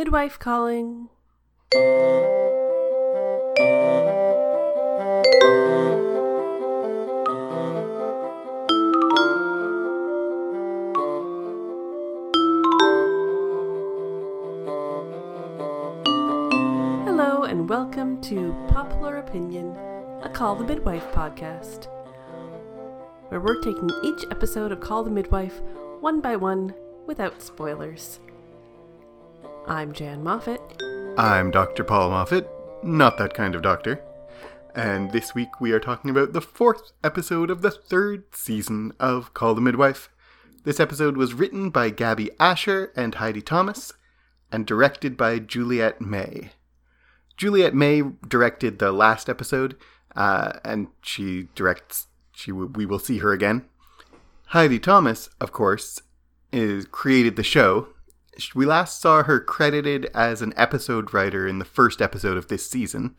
Midwife calling. Hello, and welcome to Popular Opinion, a Call the Midwife podcast, where we're taking each episode of Call the Midwife one by one without spoilers. I'm Jan Moffat. I'm Dr. Paul Moffat, not that kind of doctor. And this week we are talking about the fourth episode of the third season of Call the Midwife. This episode was written by Gabbie Asher and Heidi Thomas and directed by Juliet May. Juliet May directed the last episode, uh, and she directs. She w- we will see her again. Heidi Thomas, of course, is created the show. We last saw her credited as an episode writer in the first episode of this season,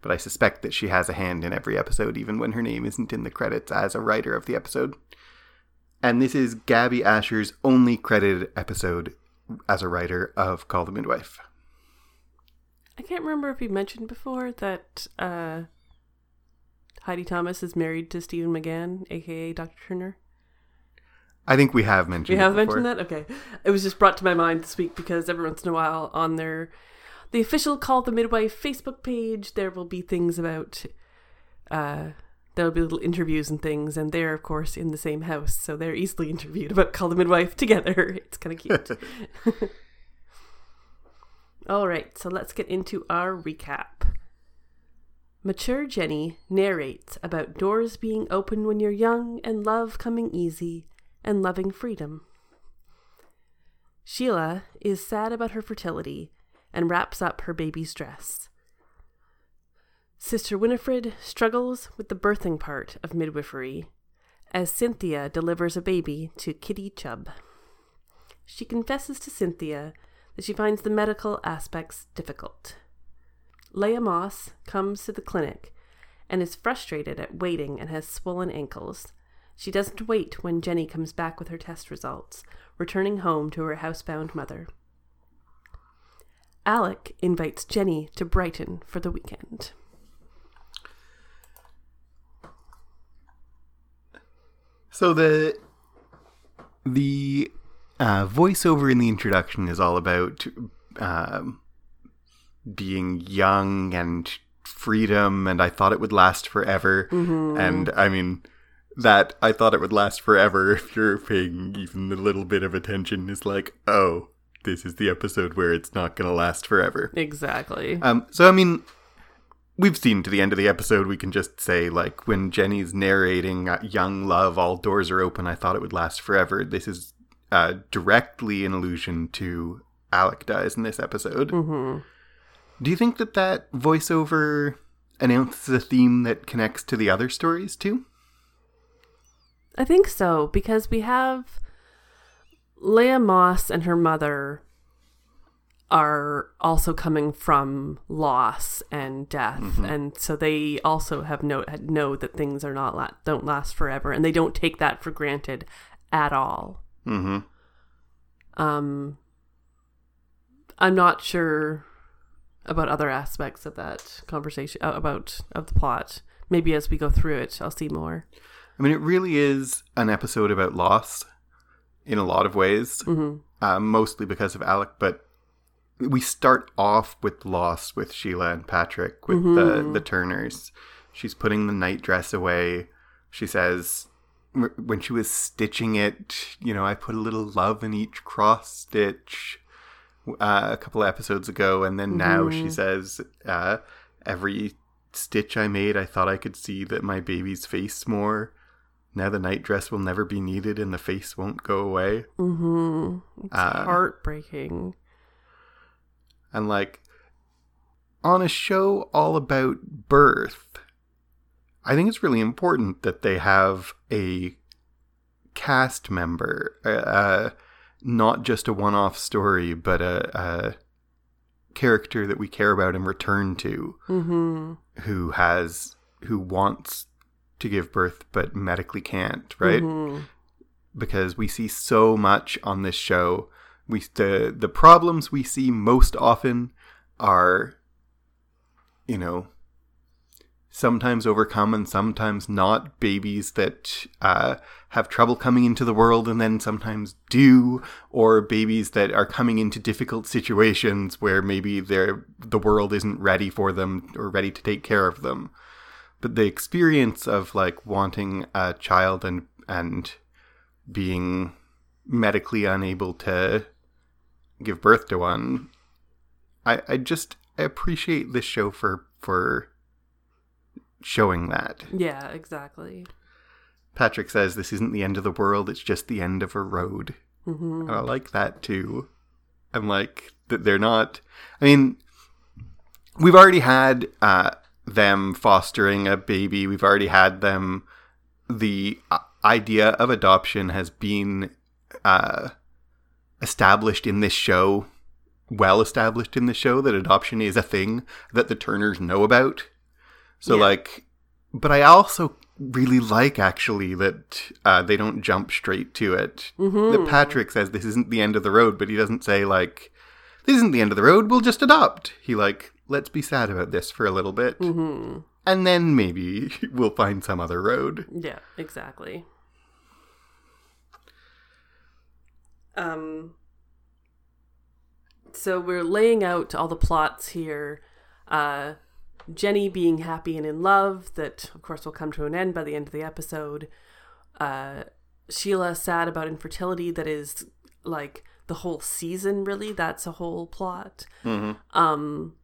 but I suspect that she has a hand in every episode, even when her name isn't in the credits as a writer of the episode. And this is Gabbie Asher's only credited episode as a writer of Call the Midwife. I can't remember if you mentioned before that uh, Heidi Thomas is married to Stephen McGann, aka Dr. Turner. I think we have mentioned. That. We have mentioned that. Okay, it was just brought to my mind this week because every once in a while on their the official Call the Midwife Facebook page, there will be things about. Uh, there will be little interviews and things, and they're of course in the same house, so they're easily interviewed about Call the Midwife together. It's kind of cute. All right, so let's get into our recap. Mature Jenny narrates about doors being open when you're young and love coming easy and loving freedom. Sheila is sad about her fertility and wraps up her baby's dress. Sister Winifred struggles with the birthing part of midwifery as Cynthia delivers a baby to Kitty Chubb. She confesses to Cynthia that she finds the medical aspects difficult. Leah Moss comes to the clinic and is frustrated at waiting and has swollen ankles. She doesn't wait when Jenny comes back with her test results, returning home to her housebound mother. Alec invites Jenny to Brighton for the weekend. So the the uh, voiceover in the introduction is all about um, being young and freedom, and I thought it would last forever. And I mean, that I thought it would last forever. If you're paying even a little bit of attention, is like, oh, this is the episode where it's not going to last forever. Exactly. Um, so I mean, we've seen to the end of the episode. We can just say like when Jenny's narrating uh, "Young Love," all doors are open. I thought it would last forever. This is uh, directly an allusion to Alec dies in this episode. Do you think that that voiceover announces a theme that connects to the other stories too? I think so because we have Leah Moss and her mother are also coming from loss and death, and so they also have know know that things are not la- don't last forever, and they don't take that for granted at all. Mm-hmm. Um, I'm not sure about other aspects of that conversation uh, about of the plot. Maybe as we go through it, I'll see more. I mean, it really is an episode about loss in a lot of ways, uh, mostly because of Alec. But we start off with loss with Sheila and Patrick, with the, the Turners. She's putting the night dress away. She says, when she was stitching it, you know, I put a little love in each cross stitch uh, a couple of episodes ago. And then now she says, uh, every stitch I made, I thought I could see that my baby's face more. Now the night dress will never be needed and the face won't go away. Mm-hmm. It's Uh, heartbreaking. And like on a show all about birth, I think it's really important that they have a cast member, uh, uh, not just a one off story, but a, a character that we care about and return to Mm-hmm. who has who wants to give birth but medically can't, right? Mhm. Because we see so much on this show we the the problems we see most often are you know sometimes overcome and sometimes not babies that uh, have trouble coming into the world and then sometimes do or babies that are coming into difficult situations where maybe they're the world isn't ready for them or ready to take care of them the experience of like wanting a child and and being medically unable to give birth to one i i just appreciate this show for for showing that. Yeah, exactly. patrick says this isn't the end of the world it's just the end of a road. Hmm and i like that too. I'm like that they're not i mean we've already had uh them fostering a baby. We've already had them. The uh, idea of adoption has been uh established in this show well established in the show that adoption is a thing that the turners know about. So Yeah. like but i also really like actually that uh, they don't jump straight to it. Hmm that patrick says this isn't the end of the road but he doesn't say like this isn't the end of the road. We'll just adopt. He like let's be sad about this for a little bit hmm and then maybe we'll find some other road Yeah, exactly. Um so we're laying out all the plots here. Uh Jenny being happy and in love, that of course will come to an end by the end of the episode. Uh Sheila sad about infertility, that is like the whole season really, that's a whole plot. mm-hmm. um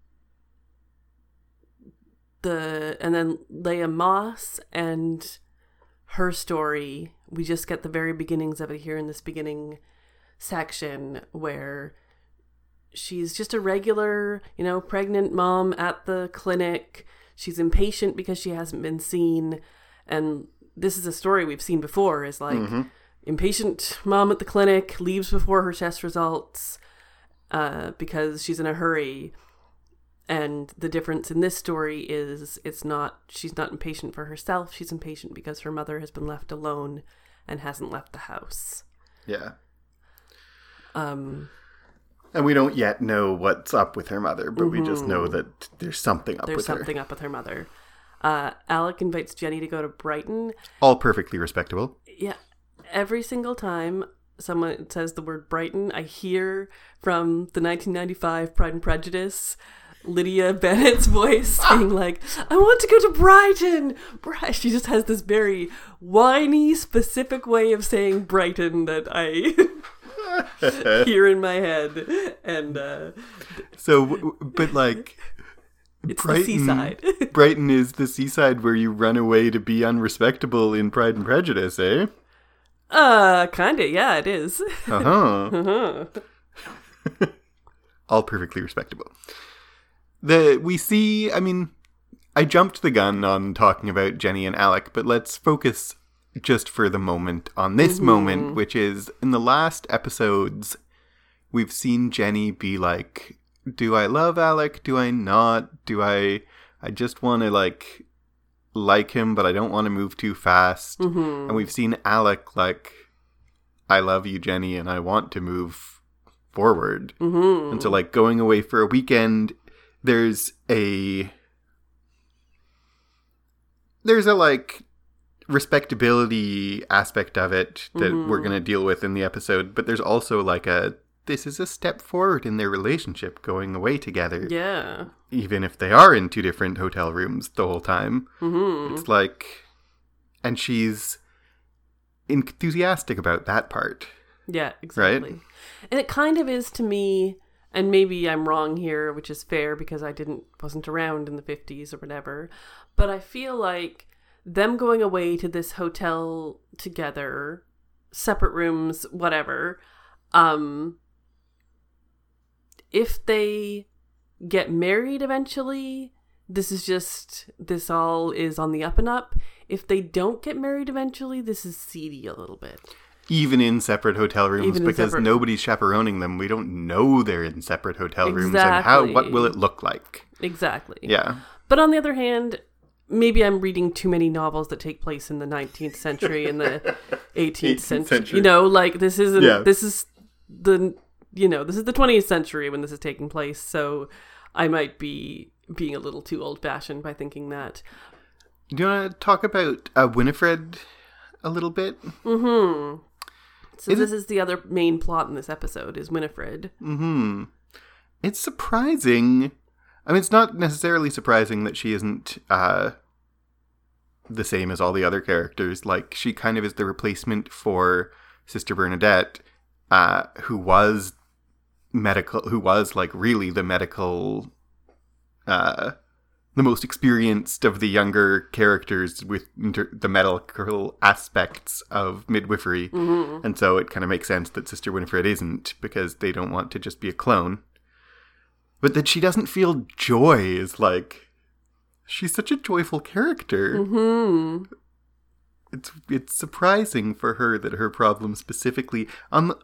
the and then Leah Moss and her story we just get the very beginnings of it here in this beginning section where she's just a regular you know pregnant mom at the clinic she's impatient because she hasn't been seen and this is a story we've seen before is like Mhm. impatient mom at the clinic leaves before her test results uh, because she's in a hurry. And the difference in this story is it's not, she's not impatient for herself, she's impatient because her mother has been left alone and hasn't left the house. yeah Um, and we don't yet know what's up with her mother but we just know that there's something up there's with her something up with her mother. Uh, Alec invites Jenny to go to Brighton. all perfectly respectable Yeah, every single time someone says the word Brighton, I hear from the 1995 Pride and Prejudice Lydia Bennet's voice being like, "I want to go to Brighton." Bri-" She just has this very whiny, specific way of saying Brighton that I hear in my head, and uh, so but like it's Brighton- the seaside. brighton is the seaside where you run away to be unrespectable in pride and prejudice eh uh, kinda, yeah, it is. uh-huh Uh-huh. all perfectly respectable. The we see, I mean, I jumped the gun on talking about Jenny and Alec, but let's focus just for the moment on this moment, which is in the last episodes, we've seen Jenny be like, "Do I love Alec? Do I not? Do I? I just want to like." like him but i don't want to move too fast Mhm. and we've seen alec like i love you jenny and i want to move forward Mhm. and so like going away for a weekend there's a there's a like respectability aspect of it that we're going to deal with in the episode but there's also like a this is a step forward in their relationship going away together. Yeah. even if they are in two different hotel rooms the whole time. Hmm it's like and she's enthusiastic about that part. Yeah, exactly. And it kind of is to me, and maybe I'm wrong here, which is fair because I didn't wasn't around in the 50s or whatever, but I feel like them going away to this hotel together, separate rooms, whatever, um if they get married eventually, this is just this all is on the up and up. If they don't get married eventually, this is seedy a little bit. Even in separate hotel rooms because separate- nobody's chaperoning them. We don't know they're in separate hotel rooms and how what will it look like? Exactly. Yeah. But on the other hand, maybe I'm reading too many novels that take place in the 19th century and the 18th, 18th century. century. You know, like this isn't Yeah. this is the you know, this is the 20th century when this is taking place, so I might be being a little too old fashioned by thinking that. Do you want to talk about uh, Winifred a little bit? Mm-hmm. So Is this is the other main plot in this episode is Winifred. Hmm. It's surprising. I mean, it's not necessarily surprising that she isn't uh, the same as all the other characters. Like, she kind of is the replacement for Sister Bernadette, uh, who was medical, who was like really the medical, uh, the most experienced of the younger characters with inter- the medical aspects of midwifery. Mm-hmm. And so it kind of makes sense that Sister Winifred isn't because they don't want to just be a clone. But that she doesn't feel joy is like she's such a joyful character. Mm-hmm. It's it's surprising for her that her problem specifically um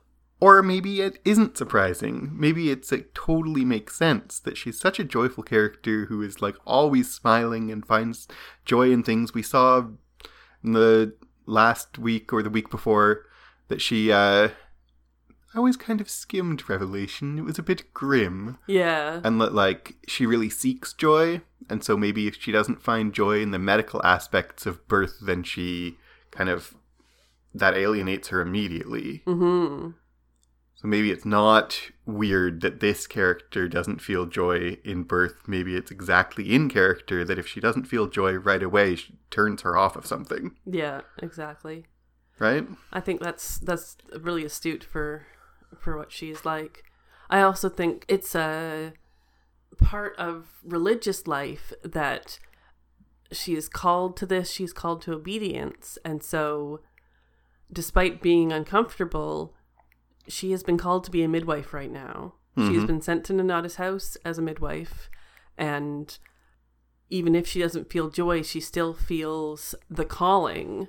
or maybe it isn't surprising. Maybe it's it totally makes sense that she's such a joyful character who is like always smiling and finds joy in things. We saw in the last week or the week before that she uh I always kind of skimmed Revelation. It was a bit grim. Yeah. And that like she really seeks joy. And so maybe if she doesn't find joy in the medical aspects of birth, then she kind of that alienates her immediately. Mm-hmm. So maybe it's not weird that this character doesn't feel joy in birth. Maybe it's exactly in character that if she doesn't feel joy right away, she turns her off of something. Yeah, exactly. Right? I think that's that's really astute for for what she's like. I also think it's a part of religious life that she is called to this, she's called to obedience, and so despite being uncomfortable, she has been called to be a midwife right now. She has Mhm. been sent to Nonnatus house as a midwife, and even if she doesn't feel joy, she still feels the calling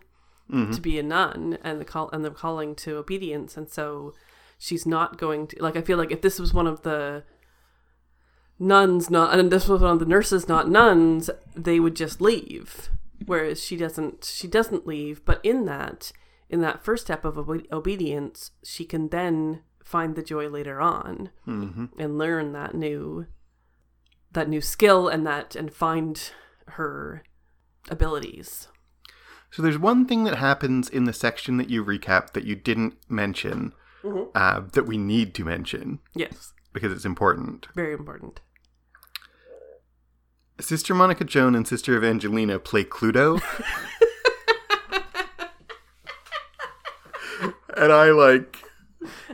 hmm to be a nun and the call and the calling to obedience and so she's not going to like i feel like if this was one of the nuns not and this was one of the nurses not nuns they would just leave whereas she doesn't she doesn't leave but in that in that first step of obe- obedience she can then find the joy later on hmm and learn that new that new skill and that and find her abilities So there's one thing that happens in the section that you recapped that you didn't mention Mhm. uh, that we need to mention yes because it's important. very important Sister Monica Joan and Sister Evangelina play Cluedo. and I like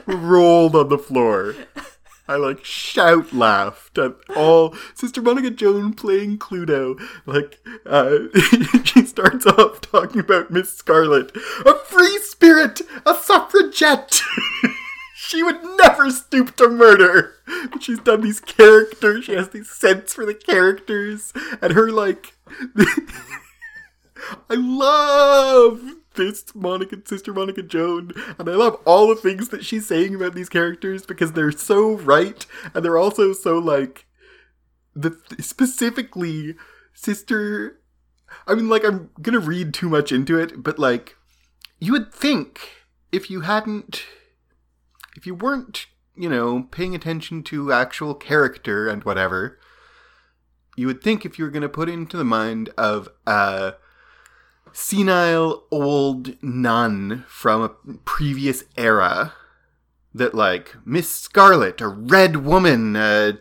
rolled on the floor. I like shout laughed at all Sister Monica Joan playing Cluedo. Like uh, she starts off talking about Miss Scarlet, a free spirit, a suffragette. she would never stoop to murder. But she's done these characters. She has these sense for the characters, and her like. I love this Monica, Sister Monica Joan, and I love all the things that she's saying about these characters because they're so right, and they're also so like the specifically Sister. I mean, like I'm gonna read too much into it, but like you would think if you hadn't, if you weren't, you know, paying attention to actual character and whatever, you would think if you were gonna put into the mind of a senile old nun from a previous era that like Miss Scarlet, a red woman, uh,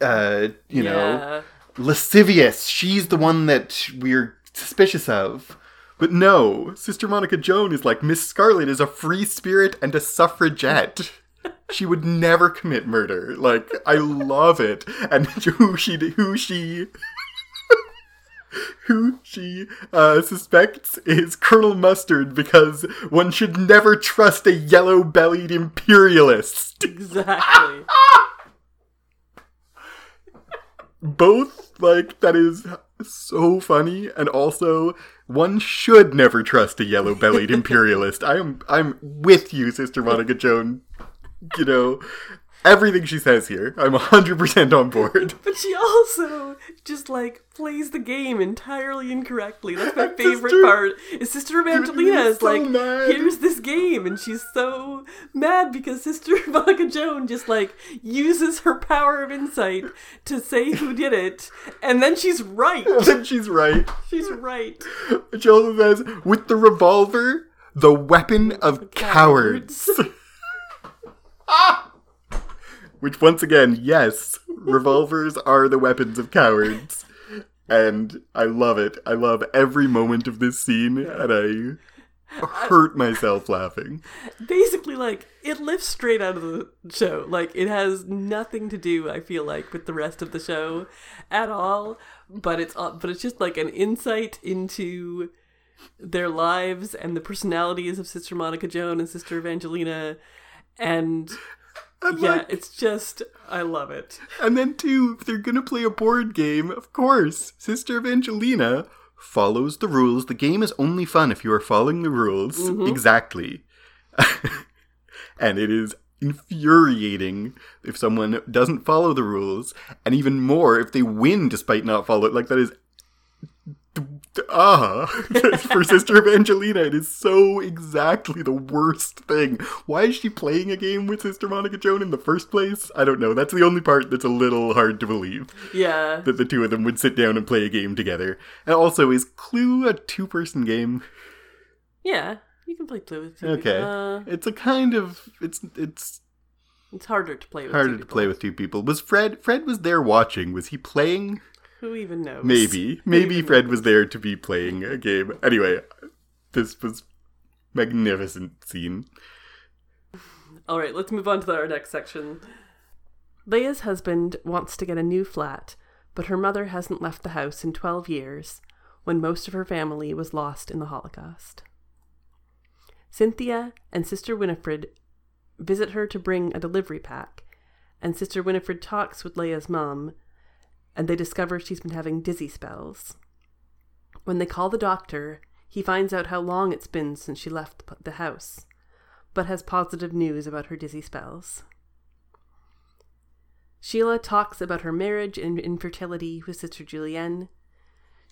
uh, you know, lascivious. She's the one that we're suspicious of. But no, Sister Monica Joan is like Miss Scarlet is a free spirit and a suffragette. she would never commit murder. Like I love it, and who she who she who she uh, suspects is Colonel Mustard because one should never trust a yellow-bellied imperialist. Exactly. both like that is so funny and also one should never trust a yellow-bellied imperialist i am i'm with you sister monica joan you know everything she says here. I'm 100% on board. But she also just like plays the game entirely incorrectly. That's my favorite Sister- part. Is Sister Evangelina is so like, mad. here's this game, and she's so mad because Sister Monica Joan just like uses her power of insight to say who did it, and then she's right. then she's right. She's right. She also says, with the revolver, the weapon of cowards. Which, once again, yes, revolvers are the weapons of cowards. And I love it. I love every moment of this scene, and I hurt myself laughing. Basically, like it lifts straight out of the show. Like it has nothing to do, I feel like, with the rest of the show at all. But it's uh, but it's just like an insight into their lives and the personalities of Sister Monica Joan and Sister Evangelina, and And, yeah, like, it's just I love it. and then, too, if they're gonna play a board game, of course, Sister Evangelina follows the rules. The game is only fun if you are following the rules mm-hmm. exactly. and it is infuriating if someone doesn't follow the rules, and even more if they win despite not follow Like, that is. Ah, for Sister Evangelina, it is so exactly the worst thing. Why is she playing a game with Sister Monica Joan in the first place? I don't know. That's the only part that's a little hard to believe Yeah, that the two of them would sit down and play a game together. And also, is Clue a two-person game? yeah, you can play Clue with two Okay, people. Uh, it's a kind of it's it's it's harder to play with. harder two to people. play with two people. Was Fred Fred was there watching? Was he playing? Who even knows? Maybe maybe Fred knows? was there to be playing a game. Anyway, this was magnificent scene. All right, let's move on to our next section. Leah's husband wants to get a new flat, but her mother hasn't left the house in 12 years when most of her family was lost in the Holocaust. Cynthia and Sister Winifred visit her to bring a delivery pack, and Sister Winifred talks with Leah's mom, and they discover she's been having dizzy spells. When they call the doctor, he finds out how long it's been since she left the house but has positive news about her dizzy spells. Sheila talks about her marriage and infertility with Sister Julienne.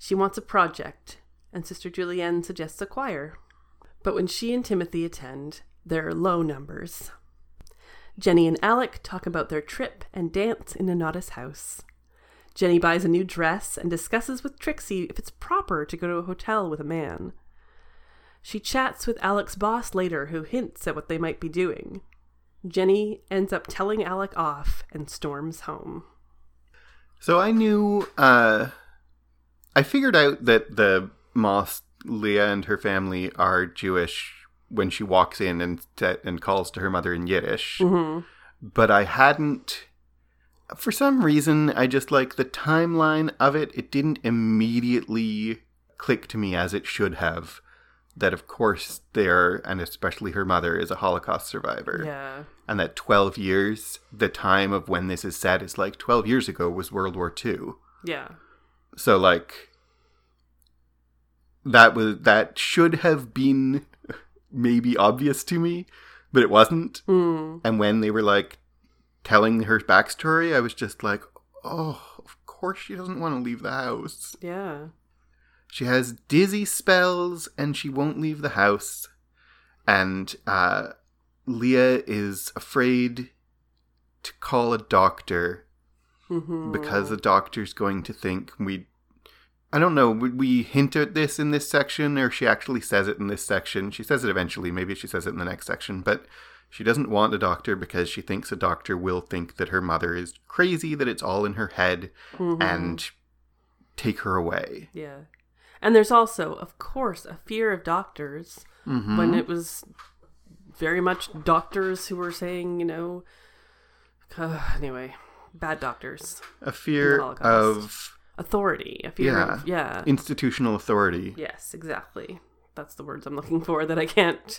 She wants a project, and Sister Julienne suggests a choir. But when she and Timothy attend, there are low numbers. Jenny and Alec talk about their trip and dance in Nonnatus house. Jenny buys a new dress and discusses with Trixie if it's proper to go to a hotel with a man. She chats with Alec's boss later, who hints at what they might be doing. Jenny ends up telling Alec off and storms home. So I knew, uh, I figured out that the Moss, Leah and her family are Jewish when she walks in and and calls to her mother in Yiddish. But I hadn't, for some reason, I just like the timeline of it. It didn't immediately click to me as it should have. That of course they're, and especially her mother, is a Holocaust survivor Yeah. and that 12 years, the time of when this is set, is like 12 years ago was World War II. Yeah. So, like, that was, that should have been maybe obvious to me, but it wasn't. Mm. And when they were like telling her backstory, I was just like, oh, of course she doesn't want to leave the house. Yeah. She has dizzy spells and she won't leave the house. And uh, Leah is afraid to call a doctor hmm because the doctor's going to think we. I don't know. Would we hint at this in this section, or she actually says it in this section? She says it eventually. Maybe she says it in the next section, but she doesn't want a doctor because she thinks a doctor will think that her mother is crazy, that it's all in her head, and take her away. Yeah. And there's also, of course, a fear of doctors Mm-hmm. when it was very much doctors who were saying, you know, uh, anyway, bad doctors. A fear of Authority. A fear Yeah. of, yeah. institutional authority. Yes, exactly. That's the words I'm looking for that I can't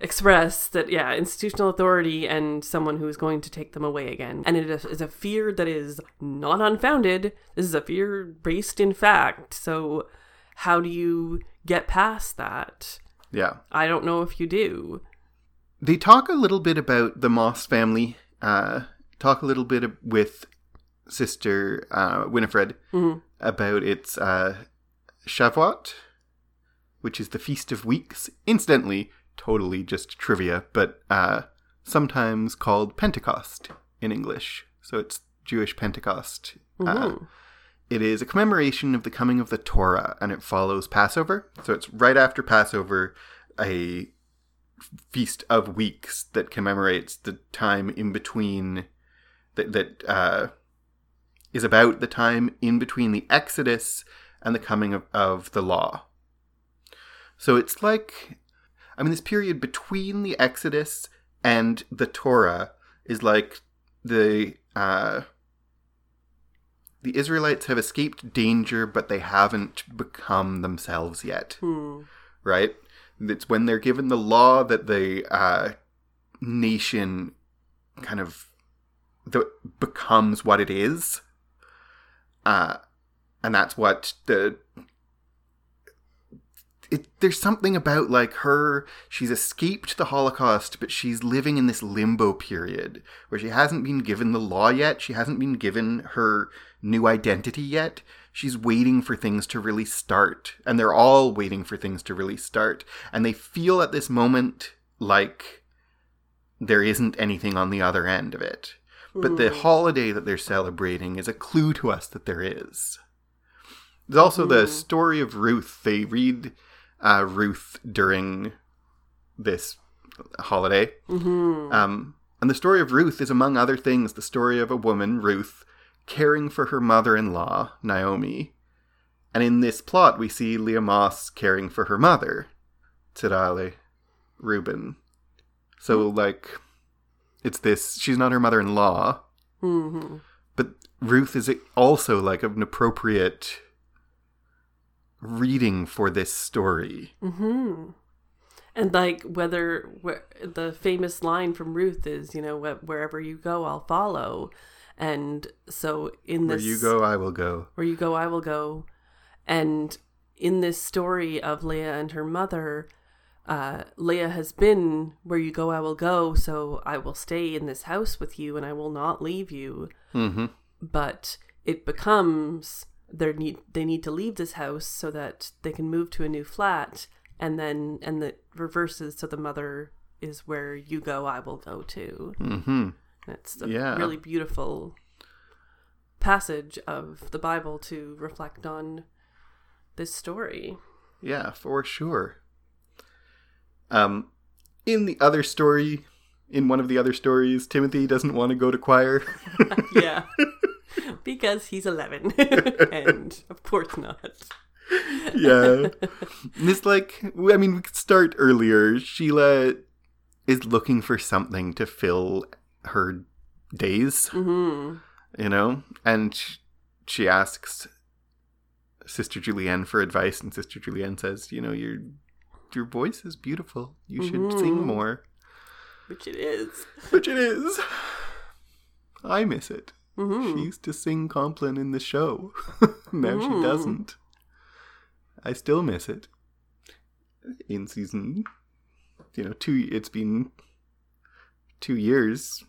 express. That, yeah, institutional authority and someone who is going to take them away again. And it is a fear that is not unfounded. This is a fear based in fact. So, how do you get past that? Yeah. I don't know if you do. They talk a little bit about the Moss family uh, talk a little bit with Sister uh, Winifred Mhm. about its uh, Shavuot, which is the Feast of Weeks. Incidentally, totally just trivia, but uh, sometimes called Pentecost in English. So it's Jewish Pentecost. Uh, it is a commemoration of the coming of the Torah, and it follows Passover. So it's right after Passover, a feast of weeks that commemorates the time in between that that uh, is about the time in between the Exodus and the coming of, of the law. So it's like, I mean, this period between the Exodus and the Torah is like the uh, the Israelites have escaped danger, but they haven't become themselves yet Hmm. right? It's when they're given the law that the uh, nation kind of the, becomes what it is, uh, and that's what the. It, there's something about like her she's escaped the holocaust but she's living in this limbo period where she hasn't been given the law yet she hasn't been given her new identity yet. She's waiting for things to really start and they're all waiting for things to really start and they feel at this moment like there isn't anything on the other end of it. But the hmm. holiday that they're celebrating is a clue to us that there is. There's also the hmm. story of ruth. They read uh, ruth during this holiday Mhm. um, and the story of Ruth is, among other things, the story of a woman, Ruth, caring for her mother in law, Naomi. And in this plot, we see Leah Moss caring for her mother, Tzidale, Reuben. So, like, it's this, she's not her mother in law, Mhm. but Ruth is also like an appropriate reading for this story. hmm And like whether where, the famous line from Ruth is, you know, "Wh- wherever you go, I'll follow. And so in this, Where you go, I will go. where you go, I will go. And in this story of Leah and her mother, uh, Leah has been where you go, I will go. So I will stay in this house with you, and I will not leave you. hmm But it becomes they need they need to leave this house so that they can move to a new flat, and then and the reverses. So the mother is where you go, I will go too. hmm It's a Yeah. really beautiful passage of the Bible to reflect on this story. Yeah, for sure. Um, in the other story, in one of the other stories, Timothy doesn't want to go to choir. yeah. because he's 11. and of course not. yeah. And It's like, I mean, we could start earlier. Sheila is looking for something to fill her days, hmm you know? And she asks Sister Julienne for advice, and Sister Julienne says, you know, your your voice is beautiful. You should sing Mhm. more. Which it is. Which it is. I miss it. Hmm She used to sing Compline in the show. now she Mm. doesn't. I still miss it. In season, you know, two. It's been two years.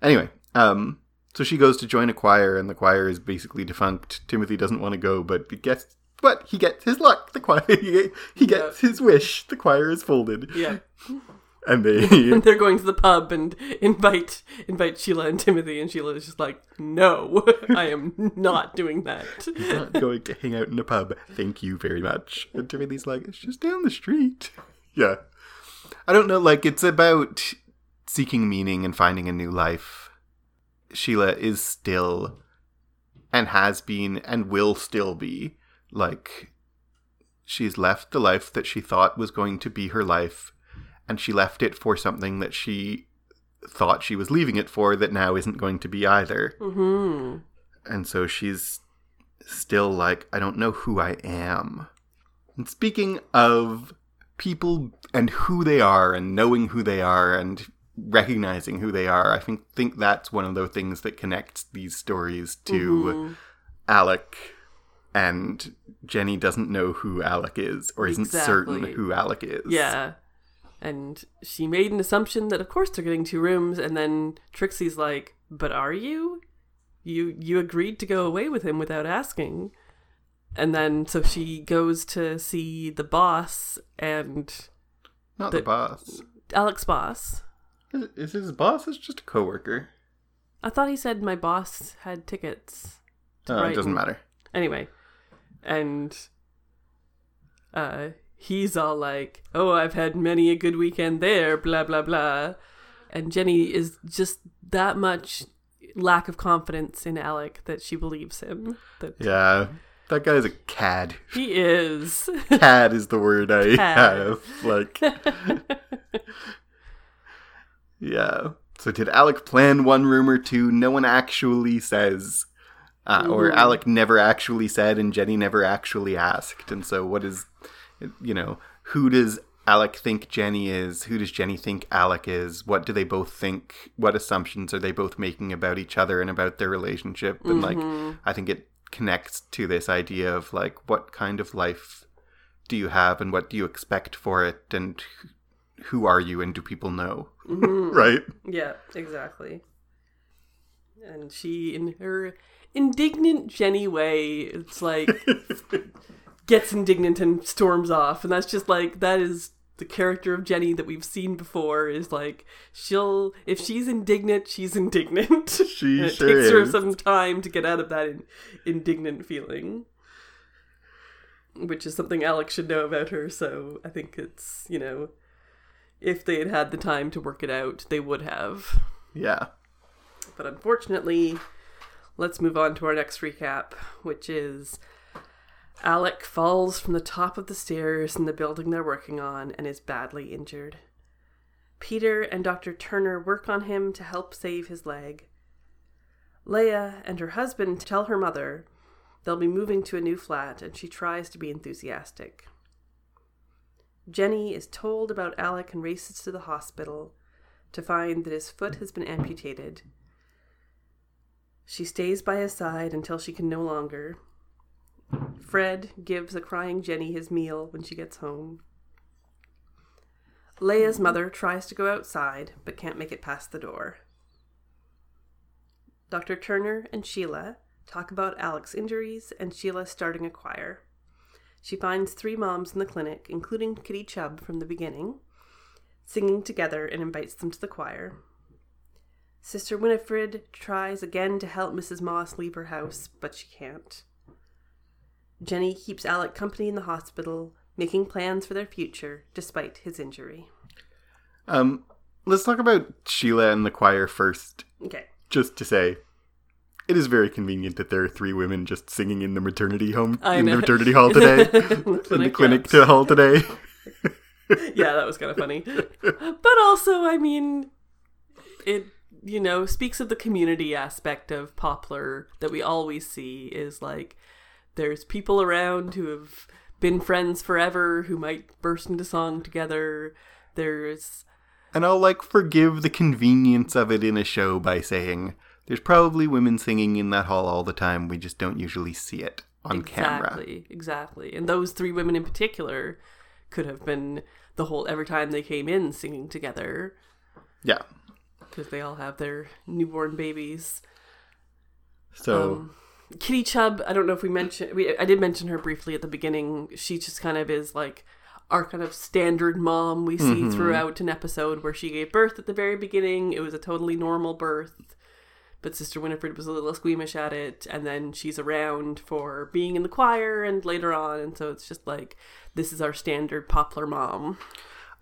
Anyway, um, so she goes to join a choir, and the choir is basically defunct. Timothy doesn't want to go, but he gets what he gets his luck. The choir he, he gets his wish. The choir is folded, Yeah. and they They're going to the pub and invite invite Sheila and Timothy, and Sheila is just like, "No, I am not doing that." not going to hang out in a pub. Thank you very much. And Timothy's like, it's just down the street. Yeah. I don't know, like, it's about seeking meaning and finding a new life. Sheila is still, and has been, and will still be, like, she's left the life that she thought was going to be her life, and she left it for something that she thought she was leaving it for that now isn't going to be either hmm and so she's still like, I don't know who I am. And speaking of people and who they are, and knowing who they are, and recognizing who they are, I think think that's one of the things that connects these stories to Mhm. Alec. And Jenny doesn't know who Alec is, or isn't certain who Alec is. Yeah. And she made an assumption that of course they're getting two rooms, and then Trixie's like, "But are you? You you agreed to go away with him without asking." And then so she goes to see the boss and Not The- the, boss. Alec's boss. Is, is his boss? Is just a coworker. I thought he said my boss had tickets. Oh, it doesn't matter. Anyway, and uh, he's all like, "Oh, I've had many a good weekend there," blah blah blah, and Jenny is just that much lack of confidence in Alec that she believes him. That Yeah, that guy's a cad. he is. Cad is the word I Cad. have. Like, yeah. So did Alec plan one room or two? No one actually says. Uh, Or Mhm. Alec never actually said, and Jenny never actually asked. And so, what is, you know, who does Alec think Jenny is? Who does Jenny think Alec is? What do they both think? What assumptions are they both making about each other and about their relationship? And like, Mhm. I think it connects to this idea of like, what kind of life do you have, and what do you expect for it, and who are you, and do people know? Mhm. Right? Yeah, exactly. And she, in her indignant Jenny way, it's like gets indignant and storms off, and that's just like that is the character of Jenny that we've seen before. Is like she'll if she's indignant, she's indignant. She and it sure takes her some time to get out of that in, indignant feeling. Which is something Alec should know about her, so I think it's, you know, if they had had the time to work it out, they would have. Yeah. But unfortunately, let's move on to our next recap, which is Alec falls from the top of the stairs in the building they're working on and is badly injured. Peter and Dr. Turner work on him to help save his leg. Leah and her husband tell her mother they'll be moving to a new flat, and she tries to be enthusiastic. Jenny is told about Alec and races to the hospital to find that his foot has been amputated. She stays by his side until she can no longer. Fred gives a crying Jenny his meal when she gets home. Leah's mother tries to go outside but can't make it past the door. Dr. Turner and Sheila talk about Alec's injuries and Sheila starting a choir. She finds three moms in the clinic, including Kitty Chubb from the beginning, singing together and invites them to the choir. Sister Winifred tries again to help Mrs. Moss leave her house, but she can't. Jenny keeps Alec company in the hospital, making plans for their future despite his injury. Um, let's talk about Sheila and the choir first. Okay. Just to say, it is very convenient that there are three women just singing in the maternity home I in know. the maternity hall today, In the clinic, to hall today. yeah, that was kind of funny. But also, I mean, it you know speaks of the community aspect of Poplar that we always see is like there's people around who have been friends forever who might burst into song together. There's And I'll like forgive the convenience of it in a show by saying there's probably women singing in that hall all the time. We just don't usually see it on camera. exactly, exactly, and those three women in particular could have been the whole every time they came in singing together Yeah. because they all have their newborn babies. So Um, Kitty Chubb, I don't know if we mentioned we I did mention her briefly at the beginning. She just kind of is like our kind of standard mom we see mm-hmm. throughout an episode where she gave birth at the very beginning. It was a totally normal birth. But Sister Winifred was a little squeamish at it, and then she's around for being in the choir and later on, and so it's just like this is our standard poplar mom.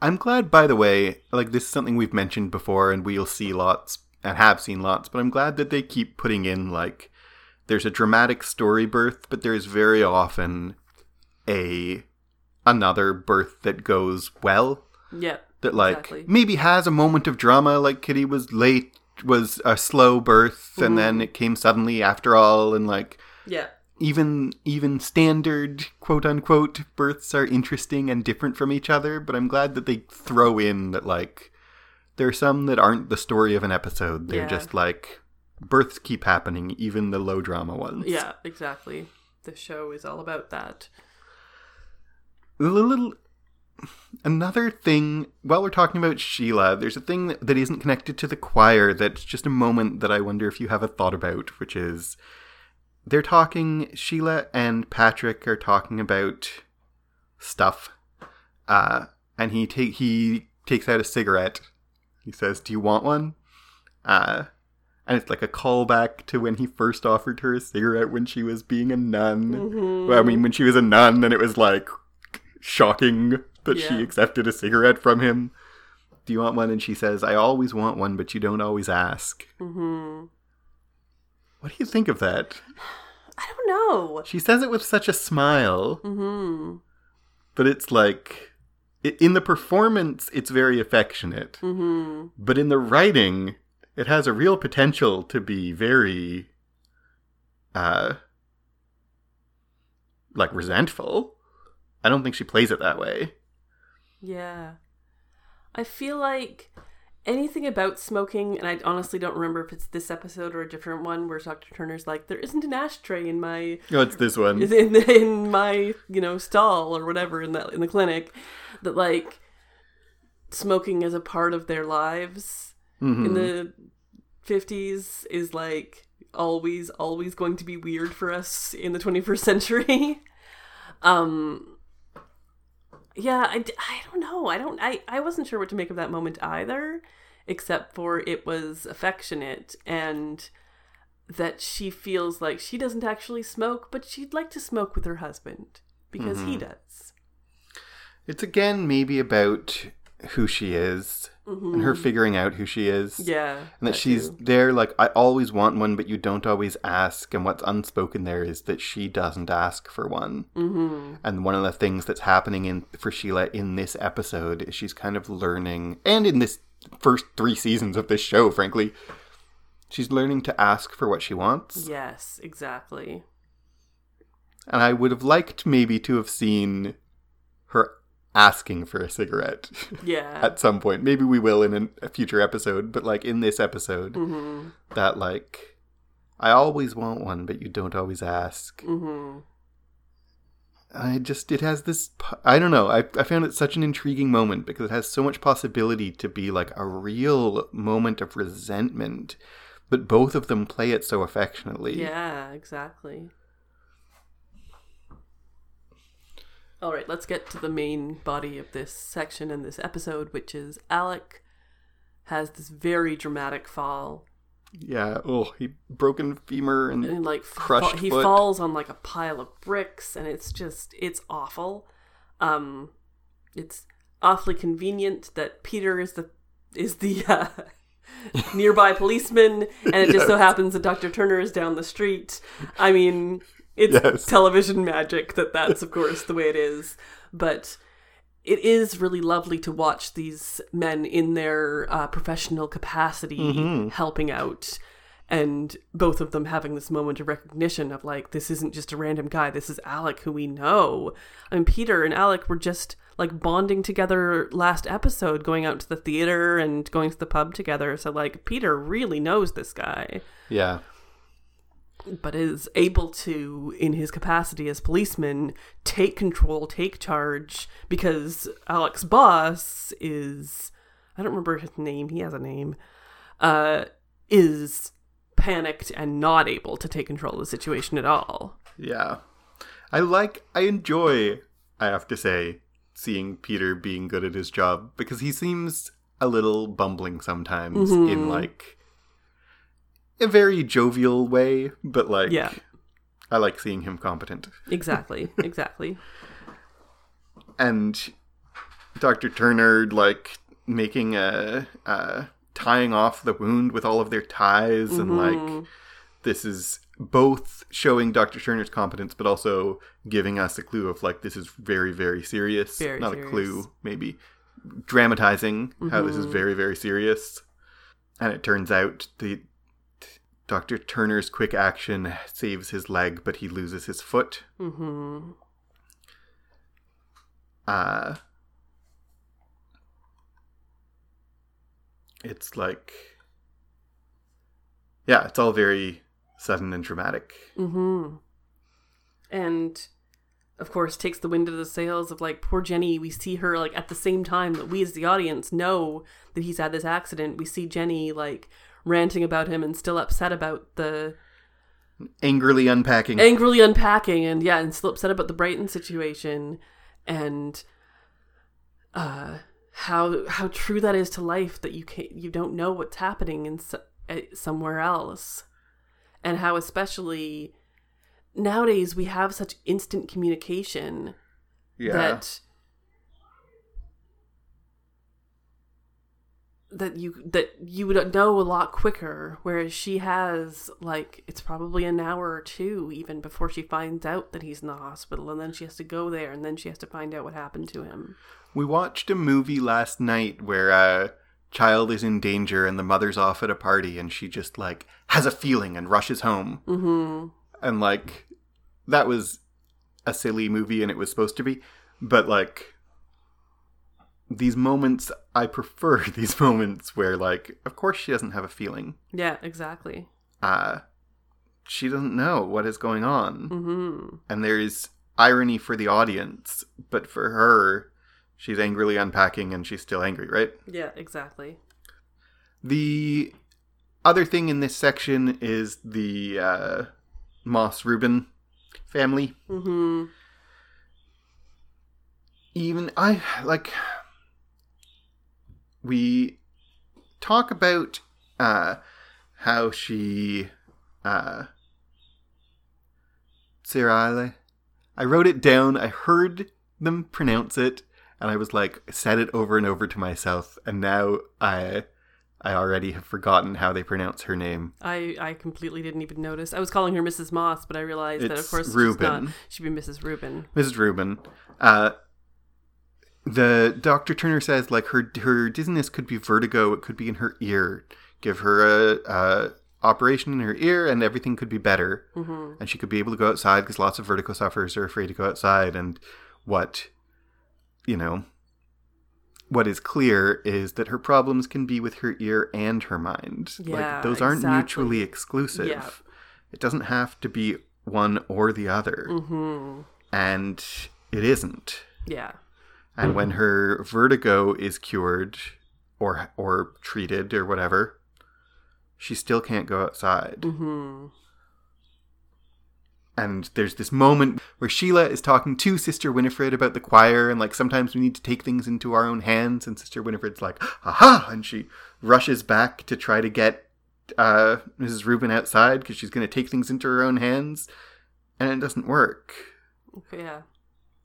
I'm glad, by the way, like this is something we've mentioned before and we'll see lots and have seen lots, but I'm glad that they keep putting in like there's a dramatic story birth, but there's very often a another birth that goes well. Yep. That like Exactly. maybe has a moment of drama, like Kitty was late, was a slow birth, and mm-hmm. then it came suddenly after all, and like Yeah. even even standard quote unquote births are interesting and different from each other but i'm glad that they throw in that like there are some that aren't the story of an episode they're Yeah. just like births keep happening even the low drama ones Yeah, exactly. The show is all about that. little another thing while we're talking about Sheila, there's a thing that, that isn't connected to the choir that's just a moment that I wonder if you have a thought about, which is they're talking Sheila and Patrick are talking about stuff. Uh and he take he takes out a cigarette. He says, "Do you want one?" Uh and it's like a callback to when he first offered her a cigarette when she was being a nun. Well, I mean, when she was a nun, and it was like shocking that she accepted a cigarette from him. Do you want one? And she says, I always want one, but you don't always ask. Mm-hmm. What do you think of that? I don't know. She says it with such a smile, Mm-hmm. but it's like, in the performance, it's very affectionate. Mm-hmm. But in the writing, it has a real potential to be very, uh, like resentful. I don't think she plays it that way. Yeah. I feel like anything about smoking, and I honestly don't remember if it's this episode or a different one where Dr. Turner's like, there isn't an ashtray in my Oh, it's this one. in in my you know stall or whatever in that in the clinic that like smoking is a part of their lives Mhm. in the 50s is like always always going to be weird for us in the 21st century. Um yeah I, I don't know. I don't I, I wasn't sure what to make of that moment either except for it was affectionate and that she feels like she doesn't actually smoke but she'd like to smoke with her husband because he does. It's again maybe about who she is and her figuring out who she is. yeah And that she's too. there, like, I always want one, but you don't always ask. And what's unspoken there is that she doesn't ask for one. Mhm. And one of the things that's happening in for Sheila in this episode is she's kind of learning, and in this first three seasons of this show, frankly, she's learning to ask for what she wants. yes exactly And I would have liked maybe to have seen her asking for a cigarette yeah at some point. Maybe we will in an, a future episode, but like in this episode, mm-hmm. that like I always want one, but you don't always ask. Mm-hmm. I just it has this I don't know. I I found it such an intriguing moment because it has so much possibility to be like a real moment of resentment, but both of them play it so affectionately. Yeah, exactly. All right, let's get to the main body of this section in this episode, which is Alec has this very dramatic fall Yeah. Oh, he broken femur and and like Crushed he foot. falls on like a pile of bricks and it's just it's awful. Um it's awfully convenient that Peter is the is the uh, nearby policeman and it just so happens that Dr. Turner is down the street. I mean, it's Yes. television magic that that's of course the way it is, but it is really lovely to watch these men in their uh, professional capacity Mm-hmm. helping out and both of them having this moment of recognition of like this isn't just a random guy this is alec who we know i mean peter and alec were just like bonding together last episode going out to the theater and going to the pub together so like peter really knows this guy yeah. But is able to, in his capacity as policeman, take control, take charge, because Alec's Boss is I don't remember his name, he has a name, uh, is panicked and not able to take control of the situation at all. Yeah. I like, I enjoy, I have to say, seeing Peter being good at his job because he seems a little bumbling sometimes in like a very jovial way, but like, Yeah. I like seeing him competent. Exactly, exactly. And Dr. Turner, like, making a, uh, tying off the wound with all of their ties and like, this is both showing Dr. Turner's competence, but also giving us a clue of like this is very, very serious. Very Not serious. a clue, maybe dramatizing how this is very, very serious. And it turns out the Dr. Turner's quick action saves his leg, but he loses his foot. hmm Uh it's like yeah, it's all very sudden and dramatic. hmm And of course, takes the wind out of the sails of like poor Jenny. We see her like at the same time that we as the audience know that he's had this accident. We see Jenny like ranting about him and still upset about the Angrily unpacking. angrily unpacking and yeah, and still upset about the Brighton situation and uh how how true that is to life that you can't you don't know what's happening in so, eh, somewhere else and how especially nowadays we have such instant communication yeah. that that you that you would know a lot quicker whereas she has like it's probably an hour or two even before she finds out that he's in the hospital and then she has to go there and then she has to find out what happened to him We watched a movie last night where a child is in danger and the mother's off at a party and she just like has a feeling and rushes home. mm-hmm And like that was a silly movie and it was supposed to be, but like these moments I prefer these moments where like of course she doesn't have a feeling. yeah exactly Uh she doesn't know what is going on. mm-hmm and there's irony for the audience, but for her, she's angrily unpacking and she's still angry, right? yeah exactly The other thing in this section is the uh, Moss Rubin family. mm-hmm Even I like we talk about uh, how she uh, Cirale. I wrote it down. I heard them pronounce it, and I was like, said it over and over to myself, and now I, I already have forgotten how they pronounce her name. I, I completely didn't even notice. I was calling her Mrs. Moss, but I realized that of It's course she's not. She'd be Mrs. Rubin. Mrs. Rubin. Uh, the Doctor Turner says like her her dizziness could be vertigo. It could be in her ear. Give her a, a operation in her ear, and everything could be better. Mm-hmm. and she could be able to go outside because lots of vertigo sufferers are afraid to go outside and what you know what is clear is that her problems can be with her ear and her mind Yeah, like those aren't exactly. mutually exclusive Yeah. it doesn't have to be one or the other Mm-hmm. and it isn't Yeah. And when her vertigo is cured or or treated or whatever she still can't go outside Mm-hmm. and there's this moment where Sheila is talking to Sister Winifred about the choir and like sometimes we need to take things into our own hands and Sister Winifred's like aha and she rushes back to try to get uh, Mrs. Rubin outside because she's going to take things into her own hands and it doesn't work. Yeah.